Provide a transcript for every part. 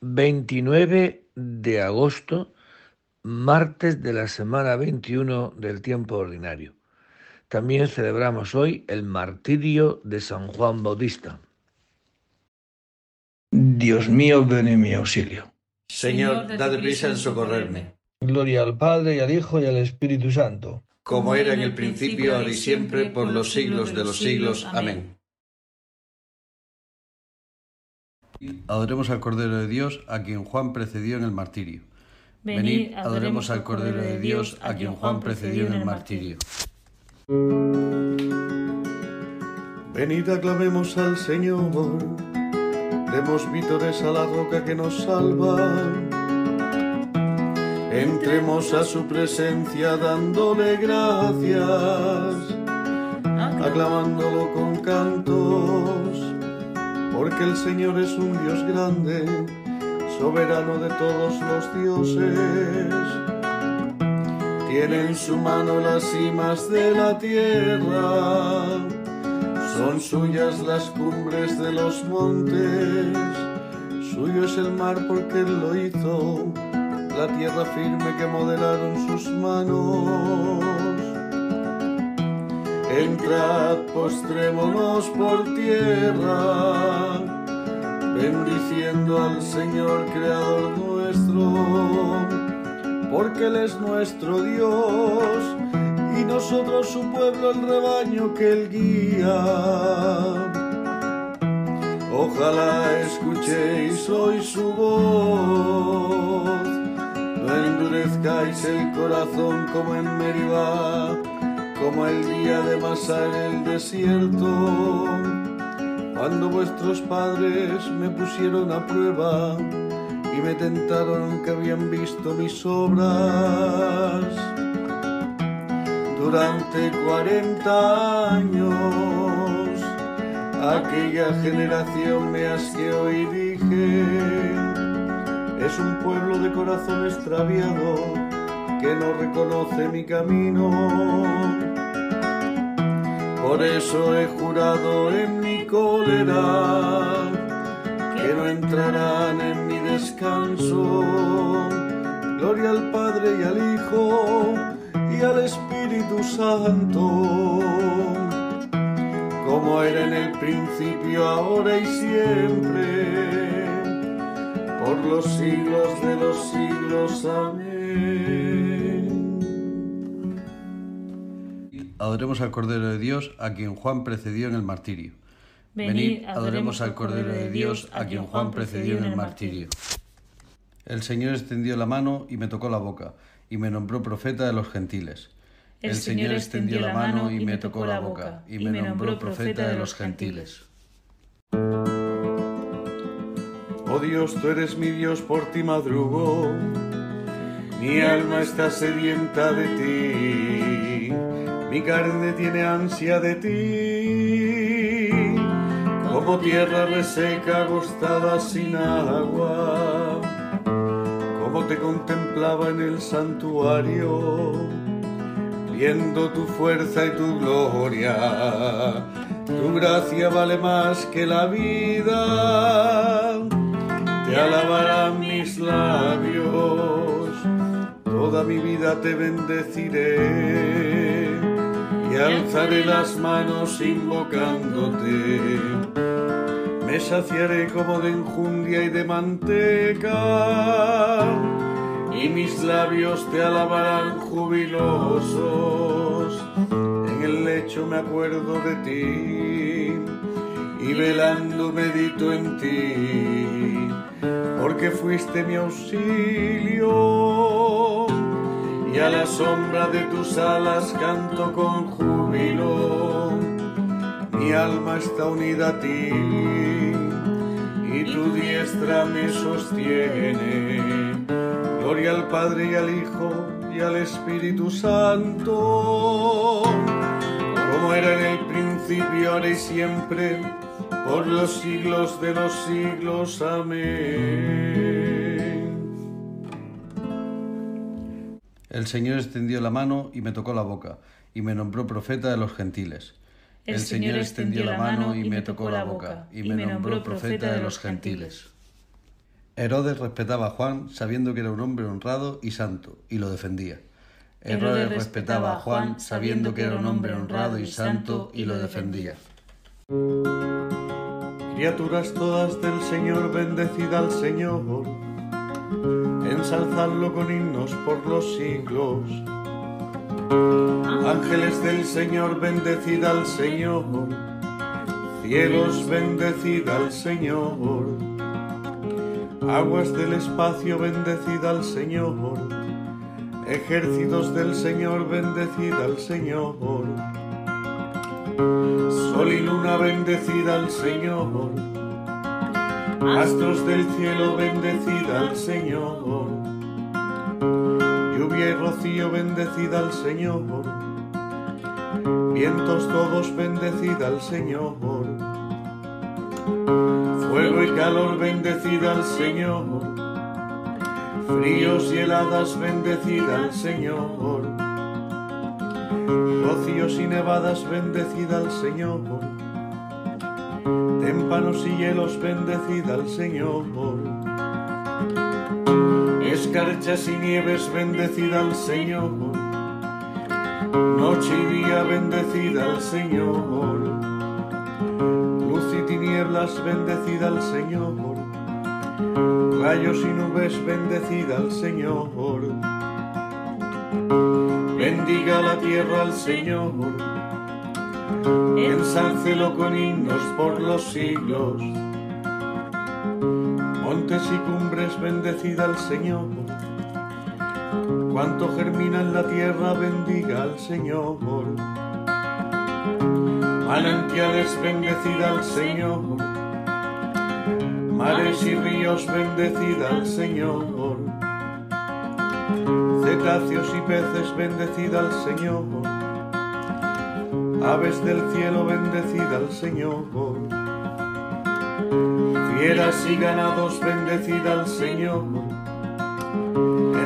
29 de agosto, martes de la semana 21 del tiempo ordinario. También celebramos hoy el martirio de San Juan Bautista. Dios mío, ven en mi auxilio. Señor, dad prisa en socorrerme. Gloria al Padre y al Hijo y al Espíritu Santo. Como era en el principio, ahora y siempre, por los siglos de los siglos. Amén. Adoremos al Cordero de Dios, a quien Juan precedió en el martirio. Venid, adoremos al Cordero de Dios, a quien Juan precedió en el martirio. Venid, aclamemos al Señor, demos vítores a la roca que nos salva. Entremos a su presencia dándole gracias, aclamándolo con cantos, porque el Señor es un Dios grande, soberano de todos los dioses. Tiene en su mano las cimas de la tierra, son suyas las cumbres de los montes, suyo es el mar porque él lo hizo la tierra firme que modelaron sus manos. Entrad, postrémonos por tierra, bendiciendo al Señor Creador nuestro, porque Él es nuestro Dios y nosotros su pueblo, el rebaño que Él guía. Ojalá escuchéis hoy su voz no endurezcáis el corazón como en Meribá, como el día de Masá en el desierto, cuando vuestros padres me pusieron a prueba y me tentaron que habían visto mis obras. Durante cuarenta años, aquella generación me asqueó y dije, es un pueblo de corazón extraviado que no reconoce mi camino. Por eso he jurado en mi cólera que no entrarán en mi descanso. Gloria al Padre y al Hijo y al Espíritu Santo, como era en el principio, ahora y siempre por los siglos de los siglos. Amén. Adoremos al Cordero de Dios, a quien Juan precedió en el martirio. Venid, adoremos al Cordero de Dios, a quien Juan precedió en el martirio. El Señor extendió la mano y me tocó la boca, y me nombró profeta de los gentiles. El Señor extendió la mano y me tocó la boca, y me nombró profeta de los gentiles. Oh Dios, tú eres mi Dios, por ti madrugo. Mi alma está sedienta de ti, mi carne tiene ansia de ti, como tierra reseca, agostada sin agua, como te contemplaba en el santuario, viendo tu fuerza y tu gloria. Tu gracia vale más que la vida. Te alabarán mis labios, toda mi vida te bendeciré y alzaré las manos invocándote. Me saciaré como de enjundia y de manteca, y mis labios te alabarán jubilosos. En el lecho me acuerdo de ti, y velando medito en ti porque fuiste mi auxilio, y a la sombra de tus alas canto con júbilo. Mi alma está unida a ti, y tu diestra me sostiene. Gloria al Padre y al Hijo y al Espíritu Santo, como era en el principio, ahora y siempre por los siglos de los siglos. Amén. El Señor extendió la mano y me tocó la boca, y me nombró profeta de los gentiles. El Señor extendió la mano y me tocó la boca, y me nombró profeta de los gentiles. Herodes respetaba a Juan sabiendo que era un hombre honrado y santo, y lo defendía. Herodes respetaba a Juan sabiendo que era un hombre honrado y santo, y lo defendía. Criaturas todas del Señor, bendecid al Señor, ensalzadlo con himnos por los siglos. Ángeles del Señor, bendecid al Señor, cielos, bendecid al Señor, aguas del espacio, bendecid al Señor, ejércitos del Señor, bendecid al Señor. Sol y luna bendecida al Señor, astros del cielo bendecida al Señor, lluvia y rocío bendecida al Señor, vientos todos bendecida al Señor, fuego y calor bendecida al Señor, fríos y heladas bendecida al Señor. Rocíos y nevadas, bendecida al Señor. Témpanos y hielos, bendecida al Señor. Escarchas y nieves, bendecida al Señor. Noche y día, bendecida al Señor. Luz y tinieblas, bendecida al Señor. Rayos y nubes, bendecida al Señor bendiga la tierra al Señor, ensálcelo con himnos por los siglos. Montes y cumbres, bendecida al Señor. Cuanto germina en la tierra, bendiga al Señor. Manantiales, bendecida al Señor. Mares y ríos, bendecida al Señor cetáceos y peces, bendecida al Señor. Aves del cielo, bendecida al Señor. Fieras y ganados, bendecida al Señor.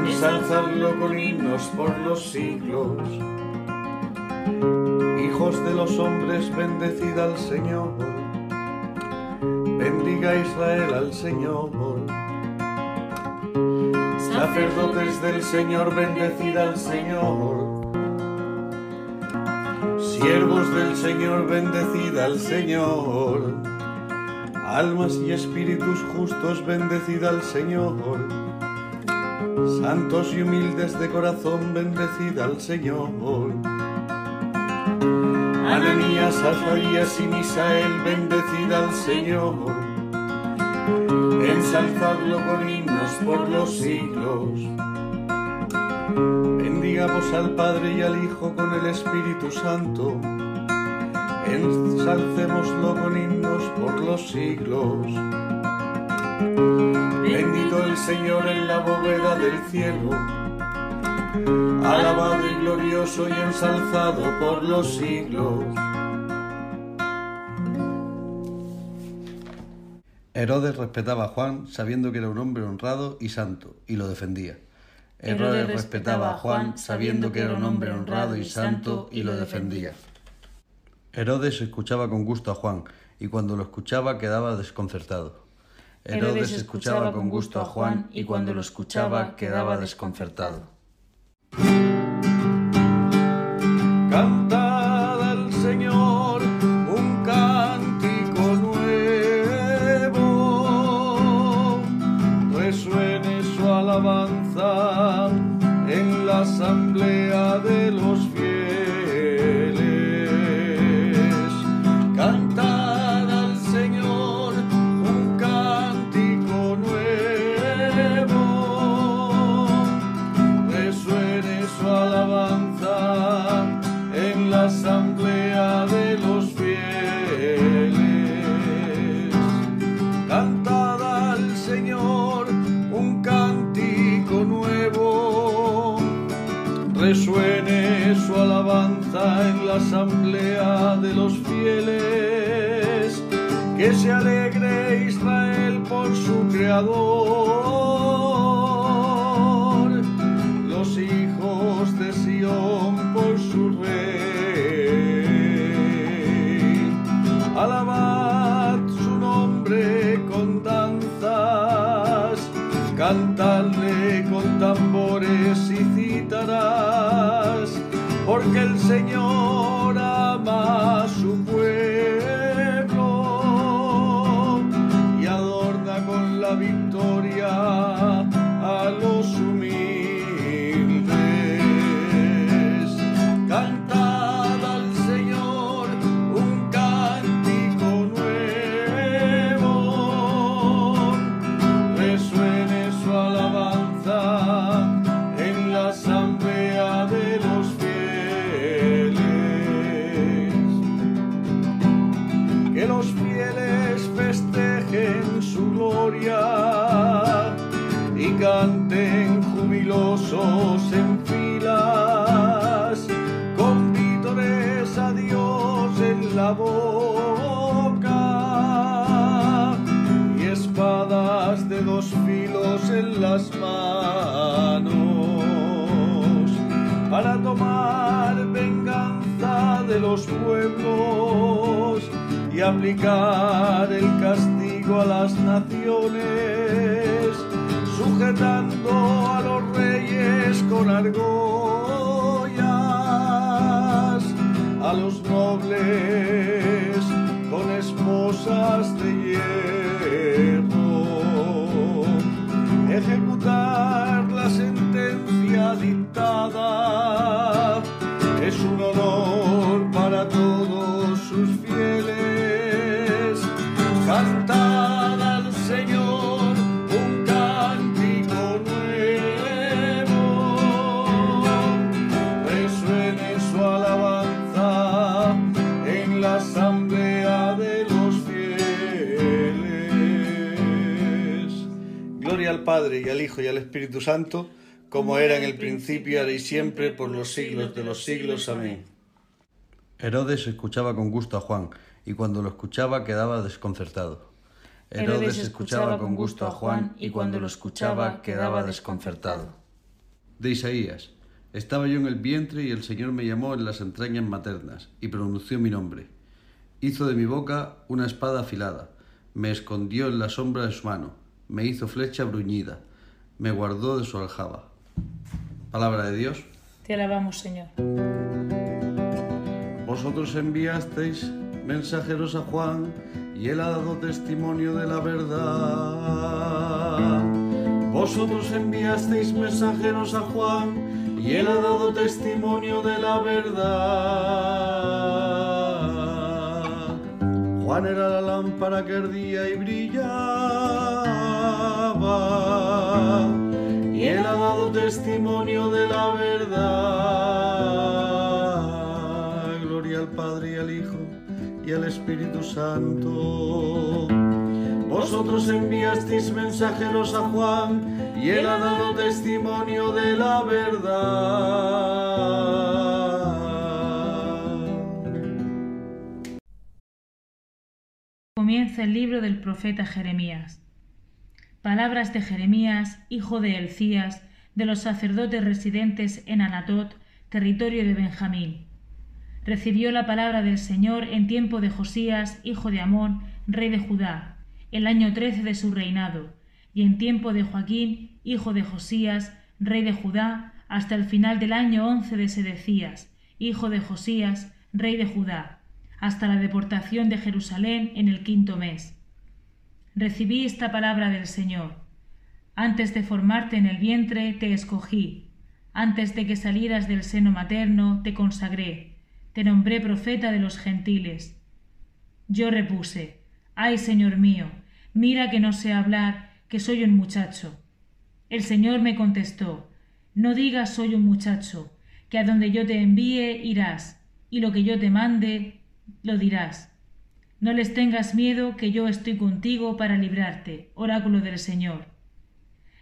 Ensalzadlo con himnos por los siglos. Hijos de los hombres, bendecida al Señor. Bendiga Israel al Señor sacerdotes del Señor, bendecid al Señor. Siervos del Señor, bendecid al Señor. Almas y espíritus justos, bendecid al Señor. Santos y humildes de corazón, bendecid al Señor. Ananías, Azarías y Misael, bendecid al Señor. Ensalzadlo con por los siglos. Bendigamos al Padre y al Hijo con el Espíritu Santo. Ensalcémoslo con himnos por los siglos. Bendito el Señor en la bóveda del cielo. Alabado y glorioso y ensalzado por los siglos. Herodes respetaba a Juan sabiendo que era un hombre honrado y santo, y lo defendía. Herodes respetaba a Juan sabiendo que era un hombre honrado y santo, y lo defendía. Herodes escuchaba con gusto a Juan, y cuando lo escuchaba quedaba desconcertado. Herodes escuchaba con gusto a Juan, y cuando lo escuchaba quedaba desconcertado. asamblea Cantadle con tambores y citarás, porque el Señor aplicar el castigo a las naciones, sujetando a los reyes con argollas, a los nobles con esposas al Padre y al Hijo y al Espíritu Santo como era en el principio, ahora y siempre, por los siglos de los siglos. Amén. Herodes escuchaba con gusto a Juan, y cuando lo escuchaba quedaba desconcertado. Herodes escuchaba con gusto a Juan, y cuando lo escuchaba quedaba desconcertado. De Isaías. Estaba yo en el vientre y el Señor me llamó en las entrañas maternas, y pronunció mi nombre. Hizo de mi boca una espada afilada, me escondió en la sombra de su mano, me hizo flecha bruñida, me guardó de su aljaba. Palabra de Dios. Te alabamos, Señor. Vosotros enviasteis mensajeros a Juan y él ha dado testimonio de la verdad. Vosotros enviasteis mensajeros a Juan y él ha dado testimonio de la verdad. Juan era la lámpara que ardía y brillaba y él ha dado testimonio de la verdad al Padre y al Hijo y al Espíritu Santo. Vosotros enviasteis mensajeros a Juan y él ha dado testimonio de la verdad. Comienza el libro del profeta Jeremías. Palabras de Jeremías, hijo de Elcías, de los sacerdotes residentes en Anatot, territorio de Benjamín recibió la palabra del Señor en tiempo de Josías, hijo de Amón, rey de Judá, el año trece de su reinado, y en tiempo de Joaquín, hijo de Josías, rey de Judá, hasta el final del año once de Sedecías, hijo de Josías, rey de Judá, hasta la deportación de Jerusalén en el quinto mes. Recibí esta palabra del Señor. Antes de formarte en el vientre te escogí, antes de que salieras del seno materno te consagré te nombré profeta de los gentiles. Yo repuse, Ay, Señor mío, mira que no sé hablar, que soy un muchacho. El Señor me contestó, No digas soy un muchacho, que a donde yo te envíe irás, y lo que yo te mande lo dirás. No les tengas miedo, que yo estoy contigo para librarte, oráculo del Señor.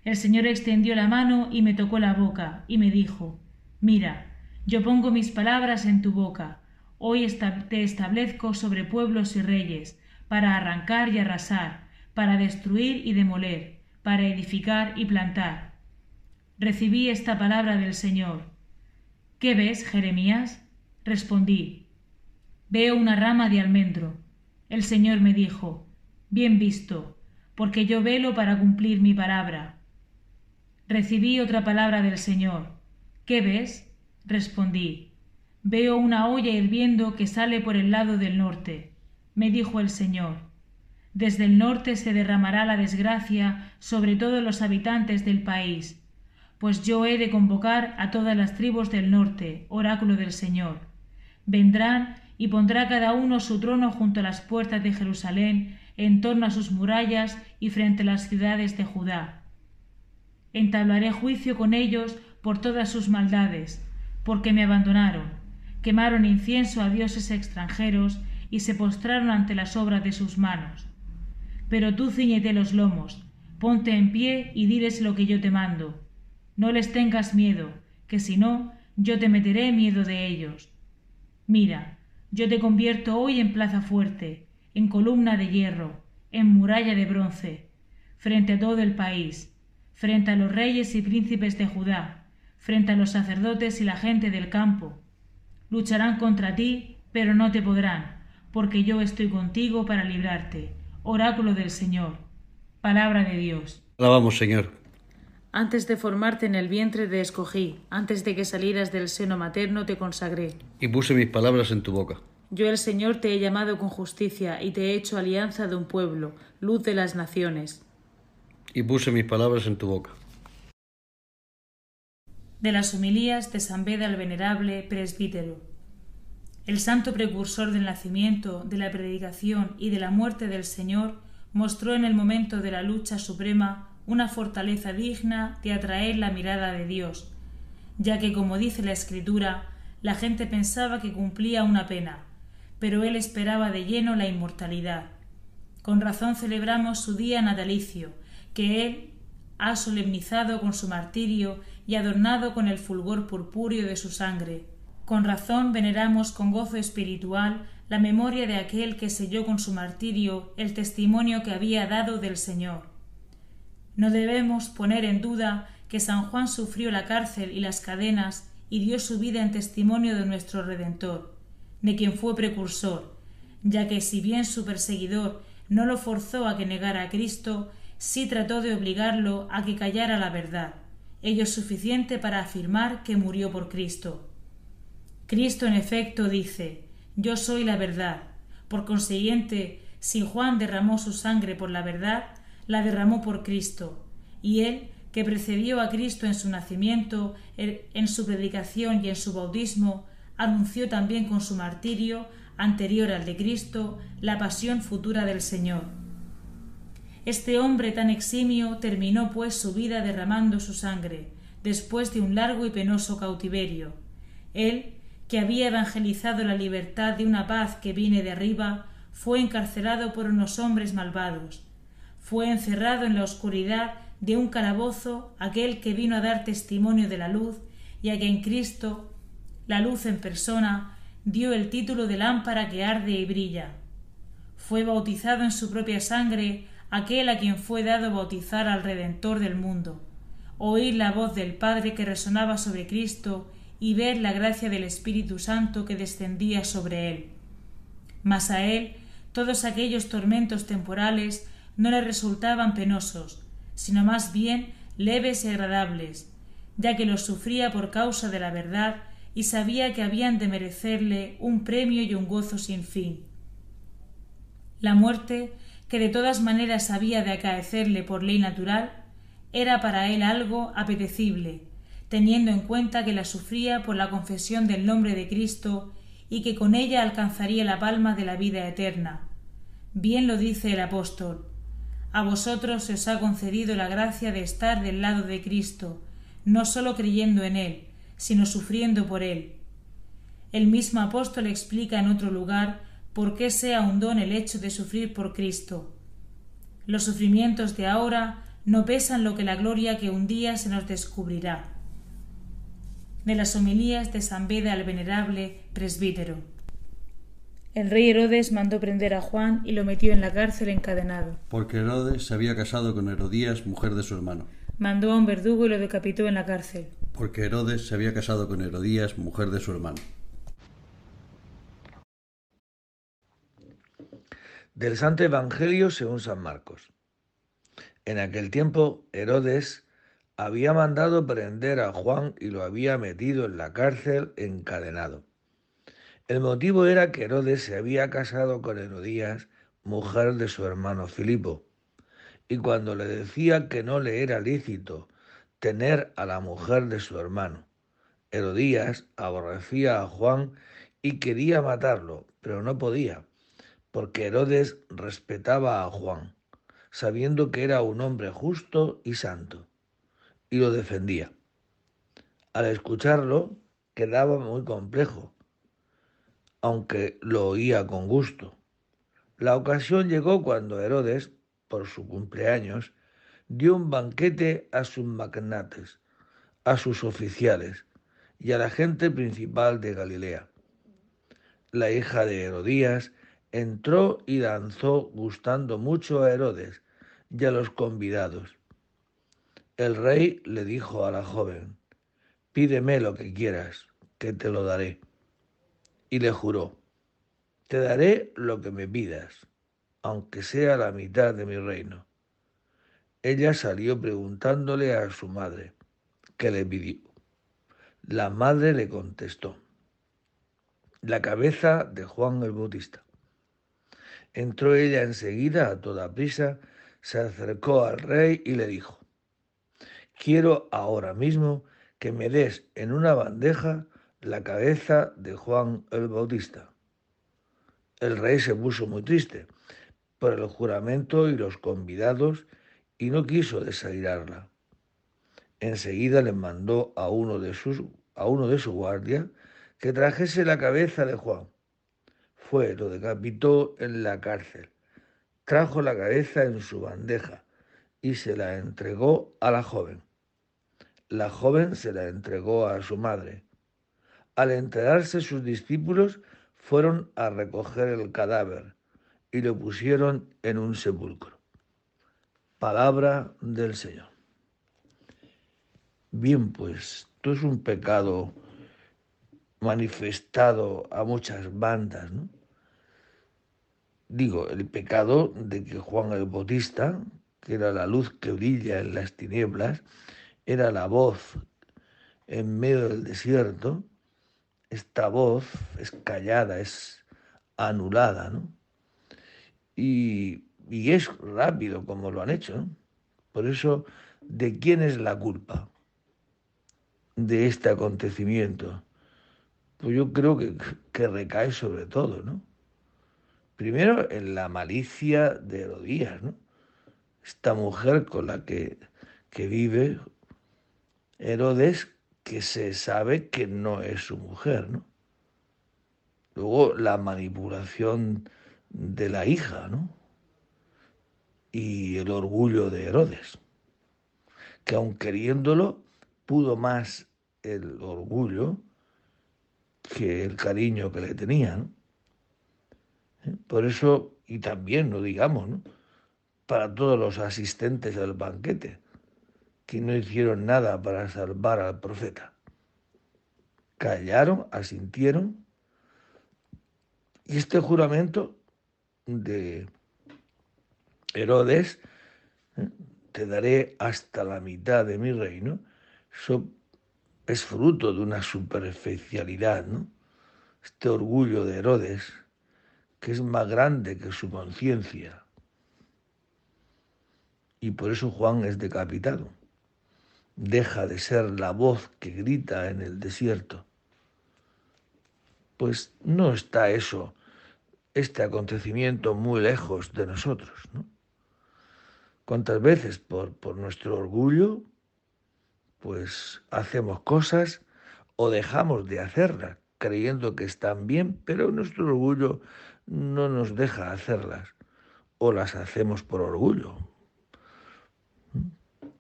El Señor extendió la mano y me tocó la boca, y me dijo, Mira, yo pongo mis palabras en tu boca. Hoy te establezco sobre pueblos y reyes, para arrancar y arrasar, para destruir y demoler, para edificar y plantar. Recibí esta palabra del Señor. ¿Qué ves, Jeremías? Respondí. Veo una rama de almendro. El Señor me dijo, Bien visto, porque yo velo para cumplir mi palabra. Recibí otra palabra del Señor. ¿Qué ves? Respondí. Veo una olla hirviendo que sale por el lado del norte. Me dijo el Señor. Desde el norte se derramará la desgracia sobre todos los habitantes del país, pues yo he de convocar a todas las tribus del norte, oráculo del Señor. Vendrán y pondrá cada uno su trono junto a las puertas de Jerusalén, en torno a sus murallas y frente a las ciudades de Judá. Entablaré juicio con ellos por todas sus maldades, porque me abandonaron, quemaron incienso a dioses extranjeros y se postraron ante las obras de sus manos. Pero tú ciñete los lomos, ponte en pie y diles lo que yo te mando. No les tengas miedo, que si no, yo te meteré miedo de ellos. Mira, yo te convierto hoy en plaza fuerte, en columna de hierro, en muralla de bronce, frente a todo el país, frente a los reyes y príncipes de Judá, frente a los sacerdotes y la gente del campo. Lucharán contra ti, pero no te podrán, porque yo estoy contigo para librarte. Oráculo del Señor. Palabra de Dios. Señor. Antes de formarte en el vientre te escogí, antes de que salieras del seno materno te consagré. Y puse mis palabras en tu boca. Yo el Señor te he llamado con justicia y te he hecho alianza de un pueblo, luz de las naciones. Y puse mis palabras en tu boca. De las humilías de San Beda el Venerable Presbítero. El santo precursor del nacimiento, de la predicación y de la muerte del Señor mostró en el momento de la lucha suprema una fortaleza digna de atraer la mirada de Dios, ya que, como dice la Escritura, la gente pensaba que cumplía una pena, pero él esperaba de lleno la inmortalidad. Con razón celebramos su día natalicio, que él ha solemnizado con su martirio y adornado con el fulgor purpúreo de su sangre. Con razón veneramos con gozo espiritual la memoria de aquel que selló con su martirio el testimonio que había dado del Señor. No debemos poner en duda que San Juan sufrió la cárcel y las cadenas y dio su vida en testimonio de nuestro Redentor, de quien fue precursor, ya que si bien su perseguidor no lo forzó a que negara a Cristo, sí trató de obligarlo a que callara la verdad, ello es suficiente para afirmar que murió por Cristo. Cristo en efecto dice Yo soy la verdad. Por consiguiente, si Juan derramó su sangre por la verdad, la derramó por Cristo, y él, que precedió a Cristo en su nacimiento, en su predicación y en su bautismo, anunció también con su martirio, anterior al de Cristo, la pasión futura del Señor. Este hombre tan eximio terminó pues su vida derramando su sangre, después de un largo y penoso cautiverio. Él, que había evangelizado la libertad de una paz que viene de arriba, fue encarcelado por unos hombres malvados, fue encerrado en la oscuridad de un calabozo aquel que vino a dar testimonio de la luz y a quien Cristo, la luz en persona, dio el título de lámpara que arde y brilla. Fue bautizado en su propia sangre aquel a quien fue dado bautizar al Redentor del mundo, oír la voz del Padre que resonaba sobre Cristo y ver la gracia del Espíritu Santo que descendía sobre él. Mas a él todos aquellos tormentos temporales no le resultaban penosos, sino más bien leves y agradables, ya que los sufría por causa de la verdad y sabía que habían de merecerle un premio y un gozo sin fin. La muerte, que de todas maneras había de acaecerle por ley natural, era para él algo apetecible, teniendo en cuenta que la sufría por la confesión del nombre de Cristo y que con ella alcanzaría la palma de la vida eterna. Bien lo dice el apóstol a vosotros se os ha concedido la gracia de estar del lado de Cristo, no sólo creyendo en Él, sino sufriendo por Él. El mismo apóstol explica en otro lugar por qué sea un don el hecho de sufrir por Cristo. Los sufrimientos de ahora no pesan lo que la gloria que un día se nos descubrirá. De las homilías de San Beda el Venerable Presbítero. El rey Herodes mandó prender a Juan y lo metió en la cárcel encadenado. Porque Herodes se había casado con Herodías, mujer de su hermano. Mandó a un verdugo y lo decapitó en la cárcel. Porque Herodes se había casado con Herodías, mujer de su hermano. Del Santo Evangelio según San Marcos. En aquel tiempo Herodes había mandado prender a Juan y lo había metido en la cárcel encadenado. El motivo era que Herodes se había casado con Herodías, mujer de su hermano Filipo, y cuando le decía que no le era lícito tener a la mujer de su hermano, Herodías aborrecía a Juan y quería matarlo, pero no podía, porque Herodes respetaba a Juan, sabiendo que era un hombre justo y santo y lo defendía. Al escucharlo quedaba muy complejo, aunque lo oía con gusto. La ocasión llegó cuando Herodes, por su cumpleaños, dio un banquete a sus magnates, a sus oficiales y a la gente principal de Galilea. La hija de Herodías entró y danzó gustando mucho a Herodes y a los convidados. El rey le dijo a la joven, pídeme lo que quieras, que te lo daré. Y le juró, te daré lo que me pidas, aunque sea la mitad de mi reino. Ella salió preguntándole a su madre, ¿qué le pidió? La madre le contestó, la cabeza de Juan el Bautista. Entró ella enseguida a toda prisa, se acercó al rey y le dijo, quiero ahora mismo que me des en una bandeja la cabeza de Juan el Bautista. El rey se puso muy triste por el juramento y los convidados y no quiso desairarla. Enseguida le mandó a uno de sus a uno de su guardia que trajese la cabeza de Juan. Fue, lo decapitó en la cárcel, trajo la cabeza en su bandeja y se la entregó a la joven la joven se la entregó a su madre. Al enterarse sus discípulos fueron a recoger el cadáver y lo pusieron en un sepulcro. Palabra del Señor. Bien, pues esto es un pecado manifestado a muchas bandas, ¿no? Digo, el pecado de que Juan el Bautista, que era la luz que brilla en las tinieblas, era la voz en medio del desierto, esta voz es callada, es anulada, ¿no? Y, es rápido como lo han hecho. Por eso, ¿de quién es la culpa de este acontecimiento? Pues yo creo que, que recae sobre todo, ¿no? Primero en la malicia de Herodías, ¿no? Esta mujer con la que, que vive Herodes que se sabe que no es su mujer, ¿no? Luego la manipulación de la hija, ¿no? Y el orgullo de Herodes, que aun queriéndolo, pudo más el orgullo que el cariño que le tenía, ¿no? ¿Eh? Por eso, y también, no digamos, ¿no? Para todos los asistentes al banquete, que no hicieron nada para salvar al profeta. Callaron, asintieron, y este juramento de Herodes, ¿eh? te daré hasta la mitad de mi reino, eso es fruto de una superficialidad. Este orgullo de Herodes, que es más grande que su conciencia. Y por eso Juan es decapitado deja de ser la voz que grita en el desierto. Pues no está eso, este acontecimiento muy lejos de nosotros, ¿no? ¿Cuántas veces por, por nuestro orgullo, pues hacemos cosas o dejamos de hacerlas, creyendo que están bien, pero nuestro orgullo no nos deja hacerlas, o las hacemos por orgullo,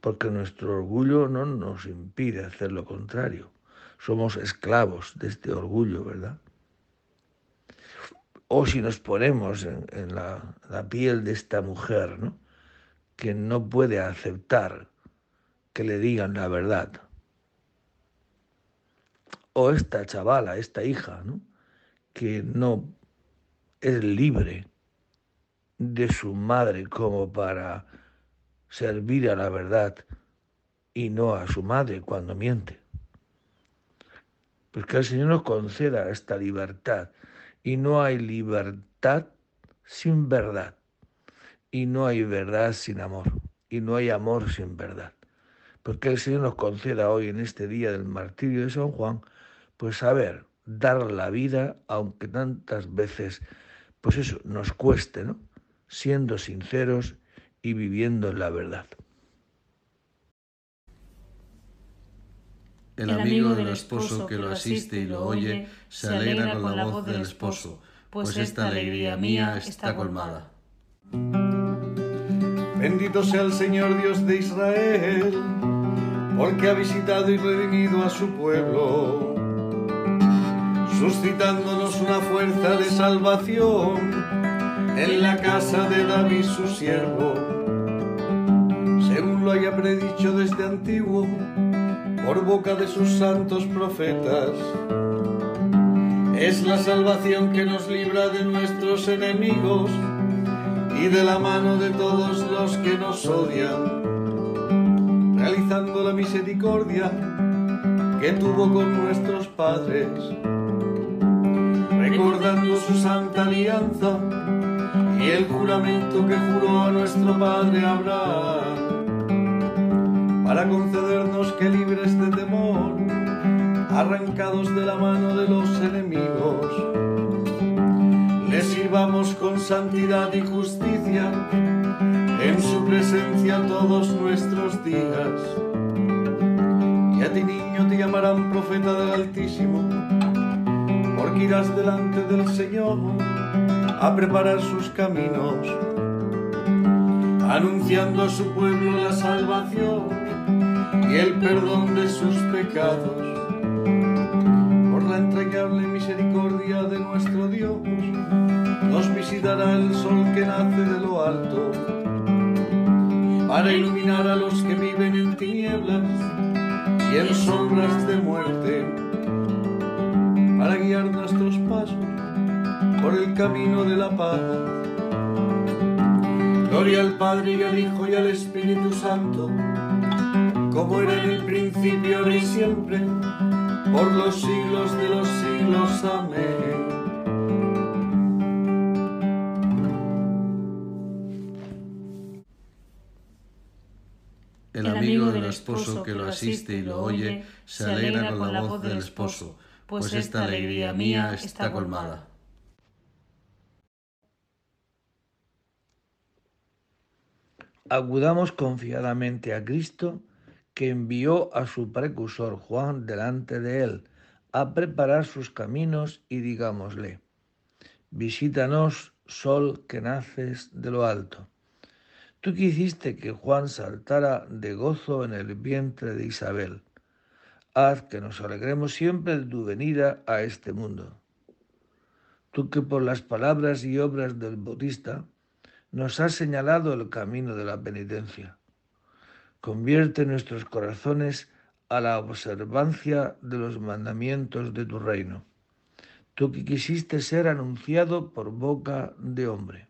porque nuestro orgullo no nos impide hacer lo contrario. Somos esclavos de este orgullo, ¿verdad? O si nos ponemos en, la, la, piel de esta mujer, ¿no? que no puede aceptar que le digan la verdad. O esta chavala, esta hija, ¿no? que no es libre de su madre como para servir a la verdad y no a su madre cuando miente. Pues que el Señor nos conceda esta libertad y no hay libertad sin verdad y no hay verdad sin amor y no hay amor sin verdad. Porque el Señor nos conceda hoy en este día del martirio de San Juan, pues saber dar la vida, aunque tantas veces, pues eso, nos cueste, ¿no? Siendo sinceros y viviendo en la verdad. El amigo del esposo que lo asiste y lo oye se alegra con la voz del esposo, pues esta alegría mía está colmada. Bendito sea el Señor Dios de Israel, porque ha visitado y redimido a su pueblo, suscitándonos una fuerza de salvación en la casa de David su siervo, según lo haya predicho desde antiguo por boca de sus santos profetas. Es la salvación que nos libra de nuestros enemigos y de la mano de todos los que nos odian, realizando la misericordia que tuvo con nuestros padres, recordando su santa alianza y el juramento que juró a nuestro padre Abraham para concedernos que libres de temor, arrancados de la mano de los enemigos, le sirvamos con santidad y justicia en su presencia todos nuestros días. Y a ti niño te llamarán profeta del Altísimo, porque irás delante del Señor a preparar sus caminos, anunciando a su pueblo la salvación y el perdón de sus pecados. Por la entrañable misericordia de nuestro Dios, nos visitará el sol que nace de lo alto, para iluminar a los que viven en tinieblas y en sombras de muerte, para guiar nuestros pasos por el camino de la paz. Gloria al Padre y al Hijo y al Espíritu Santo como era en el principio, ahora y siempre, por los siglos de los siglos. Amén. El amigo del esposo que lo asiste y lo oye se alegra con la voz del esposo, pues esta alegría mía está colmada. Acudamos confiadamente a Cristo que envió a su precursor Juan delante de él a preparar sus caminos y digámosle, visítanos, sol que naces de lo alto. Tú que hiciste que Juan saltara de gozo en el vientre de Isabel, haz que nos alegremos siempre de tu venida a este mundo. Tú que por las palabras y obras del Bautista nos has señalado el camino de la penitencia Convierte nuestros corazones a la observancia de los mandamientos de tu reino. Tú que quisiste ser anunciado por boca de hombre.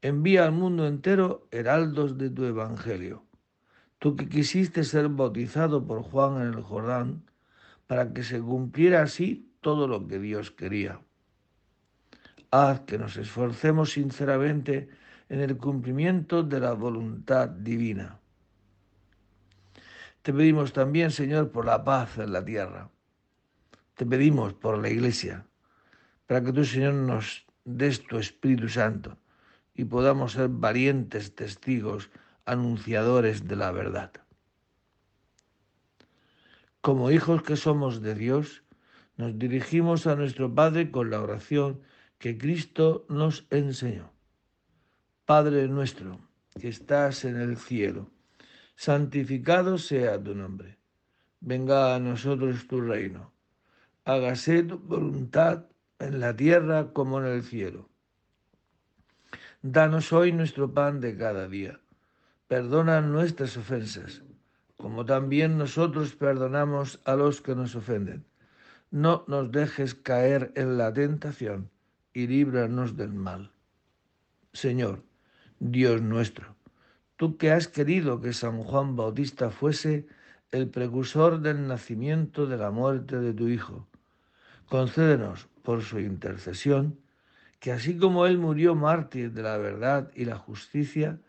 Envía al mundo entero heraldos de tu evangelio. Tú que quisiste ser bautizado por Juan en el Jordán, para que se cumpliera así todo lo que Dios quería. Haz que nos esforcemos sinceramente en el cumplimiento de la voluntad divina te pedimos también, Señor, por la paz en la tierra. Te pedimos por la Iglesia, para que tú, Señor, nos des tu Espíritu Santo y podamos ser valientes testigos, anunciadores de la verdad. Como hijos que somos de Dios, nos dirigimos a nuestro Padre con la oración que Cristo nos enseñó. Padre nuestro, que estás en el cielo santificado sea tu nombre. Venga a nosotros tu reino. Hágase tu voluntad en la tierra como en el cielo. Danos hoy nuestro pan de cada día. Perdona nuestras ofensas, como también nosotros perdonamos a los que nos ofenden. No nos dejes caer en la tentación y líbranos del mal. Señor, Dios nuestro tú que has querido que San Juan Bautista fuese el precursor del nacimiento de la muerte de tu Hijo, concédenos por su intercesión que así como Él murió mártir de la verdad y la justicia,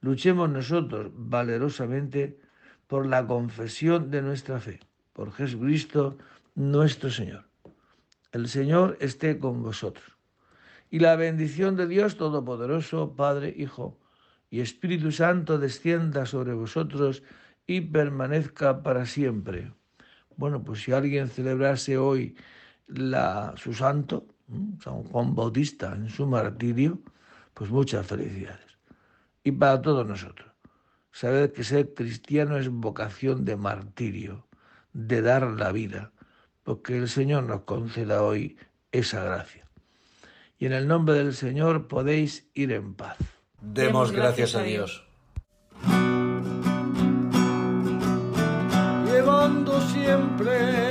luchemos nosotros valerosamente por la confesión de nuestra fe, por Jesucristo nuestro Señor. El Señor esté con vosotros. Y la bendición de Dios Todopoderoso, Padre, Hijo y Espíritu Santo descienda sobre vosotros y permanezca para siempre. Bueno, pues si alguien celebrase hoy la, su santo, San Juan Bautista, en su martirio, pues muchas felicidades. Y para todos nosotros, saber que ser cristiano es vocación de martirio, de dar la vida, porque el Señor nos conceda hoy esa gracia. Y en el nombre del Señor podéis ir en paz. Demos gracias a Dios. Llevando siempre